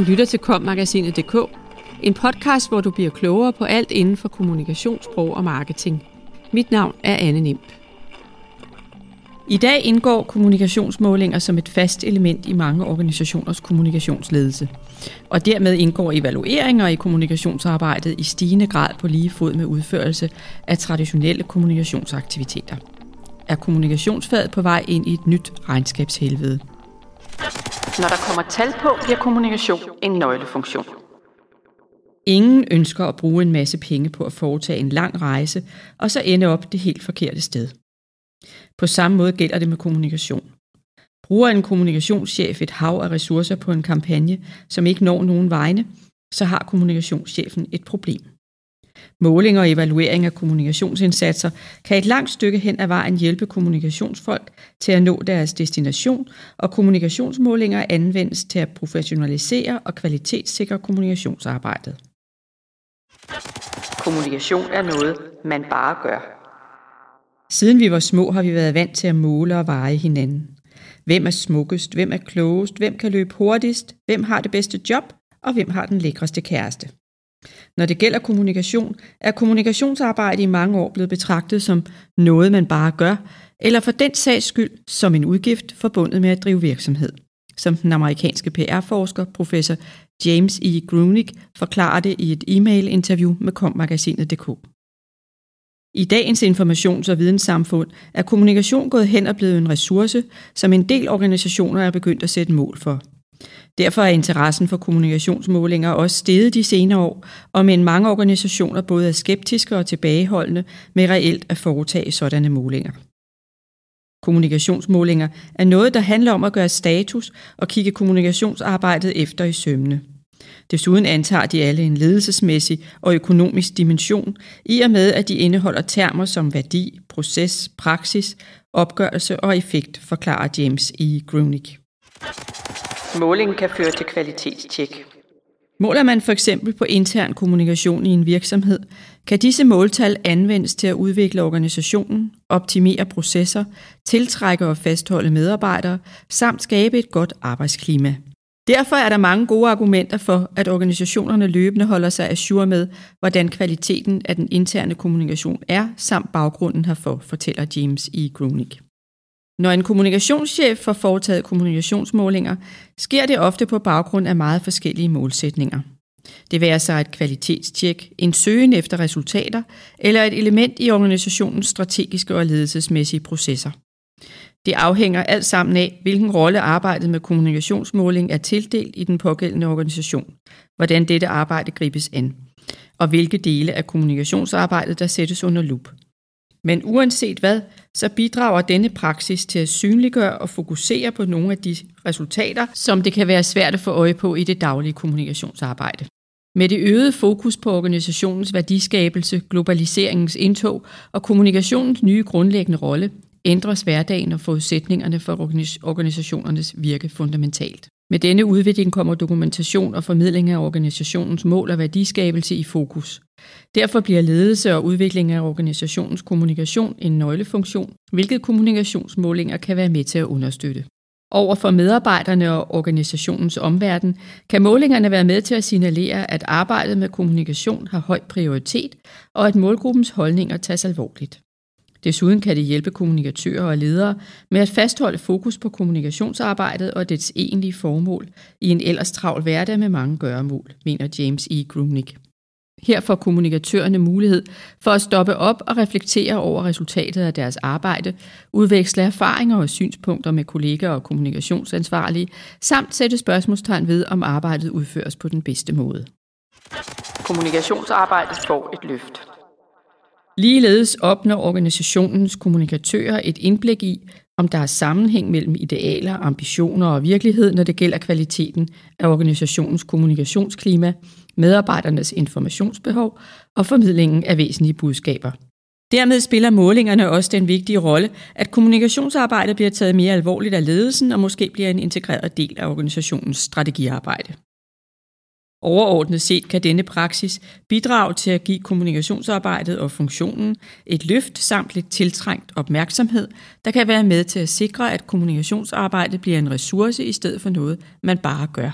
Du lytter til kommagasinet.dk, en podcast, hvor du bliver klogere på alt inden for kommunikationssprog og marketing. Mit navn er Anne Nimp. I dag indgår kommunikationsmålinger som et fast element i mange organisationers kommunikationsledelse. Og dermed indgår evalueringer i kommunikationsarbejdet i stigende grad på lige fod med udførelse af traditionelle kommunikationsaktiviteter. Er kommunikationsfaget på vej ind i et nyt regnskabshelvede? Når der kommer tal på, bliver kommunikation en nøglefunktion. Ingen ønsker at bruge en masse penge på at foretage en lang rejse, og så ende op det helt forkerte sted. På samme måde gælder det med kommunikation. Bruger en kommunikationschef et hav af ressourcer på en kampagne, som ikke når nogen vegne, så har kommunikationschefen et problem. Måling og evaluering af kommunikationsindsatser kan et langt stykke hen ad vejen hjælpe kommunikationsfolk til at nå deres destination, og kommunikationsmålinger anvendes til at professionalisere og kvalitetssikre kommunikationsarbejdet. Kommunikation er noget, man bare gør. Siden vi var små, har vi været vant til at måle og veje hinanden. Hvem er smukkest? Hvem er klogest? Hvem kan løbe hurtigst? Hvem har det bedste job? Og hvem har den lækreste kæreste? Når det gælder kommunikation, er kommunikationsarbejde i mange år blevet betragtet som noget, man bare gør, eller for den sags skyld som en udgift forbundet med at drive virksomhed. Som den amerikanske PR-forsker, professor James E. Grunig, forklarer det i et e-mail-interview med kommagasinet.dk. I dagens informations- og videnssamfund er kommunikation gået hen og blevet en ressource, som en del organisationer er begyndt at sætte mål for. Derfor er interessen for kommunikationsmålinger også steget de senere år, og men mange organisationer både er skeptiske og tilbageholdende med reelt at foretage sådanne målinger. Kommunikationsmålinger er noget, der handler om at gøre status og kigge kommunikationsarbejdet efter i sømne. Desuden antager de alle en ledelsesmæssig og økonomisk dimension, i og med at de indeholder termer som værdi, proces, praksis, opgørelse og effekt, forklarer James E. Grunig. Måling kan føre til kvalitetstjek. Måler man for eksempel på intern kommunikation i en virksomhed, kan disse måltal anvendes til at udvikle organisationen, optimere processer, tiltrække og fastholde medarbejdere, samt skabe et godt arbejdsklima. Derfor er der mange gode argumenter for, at organisationerne løbende holder sig assur med, hvordan kvaliteten af den interne kommunikation er, samt baggrunden herfor, fortæller James E. Grunig. Når en kommunikationschef får foretaget kommunikationsmålinger, sker det ofte på baggrund af meget forskellige målsætninger. Det være sig et kvalitetstjek, en søgen efter resultater eller et element i organisationens strategiske og ledelsesmæssige processer. Det afhænger alt sammen af, hvilken rolle arbejdet med kommunikationsmåling er tildelt i den pågældende organisation, hvordan dette arbejde gribes an, og hvilke dele af kommunikationsarbejdet, der sættes under lup. Men uanset hvad, så bidrager denne praksis til at synliggøre og fokusere på nogle af de resultater, som det kan være svært at få øje på i det daglige kommunikationsarbejde. Med det øgede fokus på organisationens værdiskabelse, globaliseringens indtog og kommunikationens nye grundlæggende rolle, ændres hverdagen og forudsætningerne for organisationernes virke fundamentalt. Med denne udvikling kommer dokumentation og formidling af organisationens mål og værdiskabelse i fokus. Derfor bliver ledelse og udvikling af organisationens kommunikation en nøglefunktion, hvilket kommunikationsmålinger kan være med til at understøtte. Over for medarbejderne og organisationens omverden kan målingerne være med til at signalere, at arbejdet med kommunikation har høj prioritet, og at målgruppens holdninger tages alvorligt. Desuden kan det hjælpe kommunikatører og ledere med at fastholde fokus på kommunikationsarbejdet og dets egentlige formål i en ellers travl hverdag med mange gøremål, mener James E. Grunig. Her får kommunikatørerne mulighed for at stoppe op og reflektere over resultatet af deres arbejde, udveksle erfaringer og synspunkter med kolleger og kommunikationsansvarlige, samt sætte spørgsmålstegn ved, om arbejdet udføres på den bedste måde. Kommunikationsarbejdet får et løft. Ligeledes opnår organisationens kommunikatører et indblik i, om der er sammenhæng mellem idealer, ambitioner og virkelighed, når det gælder kvaliteten af organisationens kommunikationsklima, medarbejdernes informationsbehov og formidlingen af væsentlige budskaber. Dermed spiller målingerne også den vigtige rolle, at kommunikationsarbejdet bliver taget mere alvorligt af ledelsen og måske bliver en integreret del af organisationens strategiarbejde. Overordnet set kan denne praksis bidrage til at give kommunikationsarbejdet og funktionen et løft samt lidt tiltrængt opmærksomhed, der kan være med til at sikre, at kommunikationsarbejdet bliver en ressource i stedet for noget, man bare gør.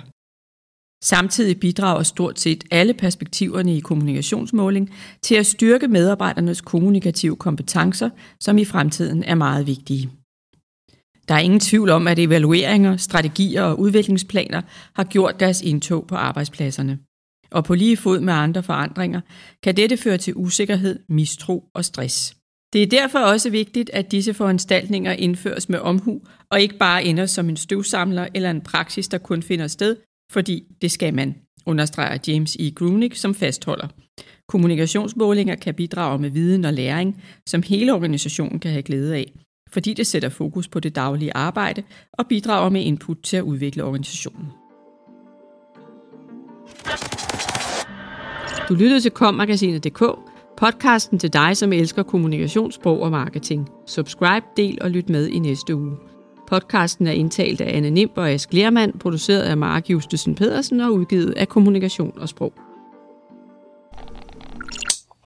Samtidig bidrager stort set alle perspektiverne i kommunikationsmåling til at styrke medarbejdernes kommunikative kompetencer, som i fremtiden er meget vigtige. Der er ingen tvivl om, at evalueringer, strategier og udviklingsplaner har gjort deres indtog på arbejdspladserne. Og på lige fod med andre forandringer kan dette føre til usikkerhed, mistro og stress. Det er derfor også vigtigt, at disse foranstaltninger indføres med omhu og ikke bare ender som en støvsamler eller en praksis, der kun finder sted, fordi det skal man, understreger James E. Grunig, som fastholder. Kommunikationsmålinger kan bidrage med viden og læring, som hele organisationen kan have glæde af, fordi det sætter fokus på det daglige arbejde og bidrager med input til at udvikle organisationen. Du lyttede til kommagasinet.dk, podcasten til dig, som elsker kommunikationssprog og marketing. Subscribe, del og lyt med i næste uge. Podcasten er indtalt af Anne Nimb og Ask Lermand, produceret af Mark Justesen Pedersen og udgivet af Kommunikation og Sprog.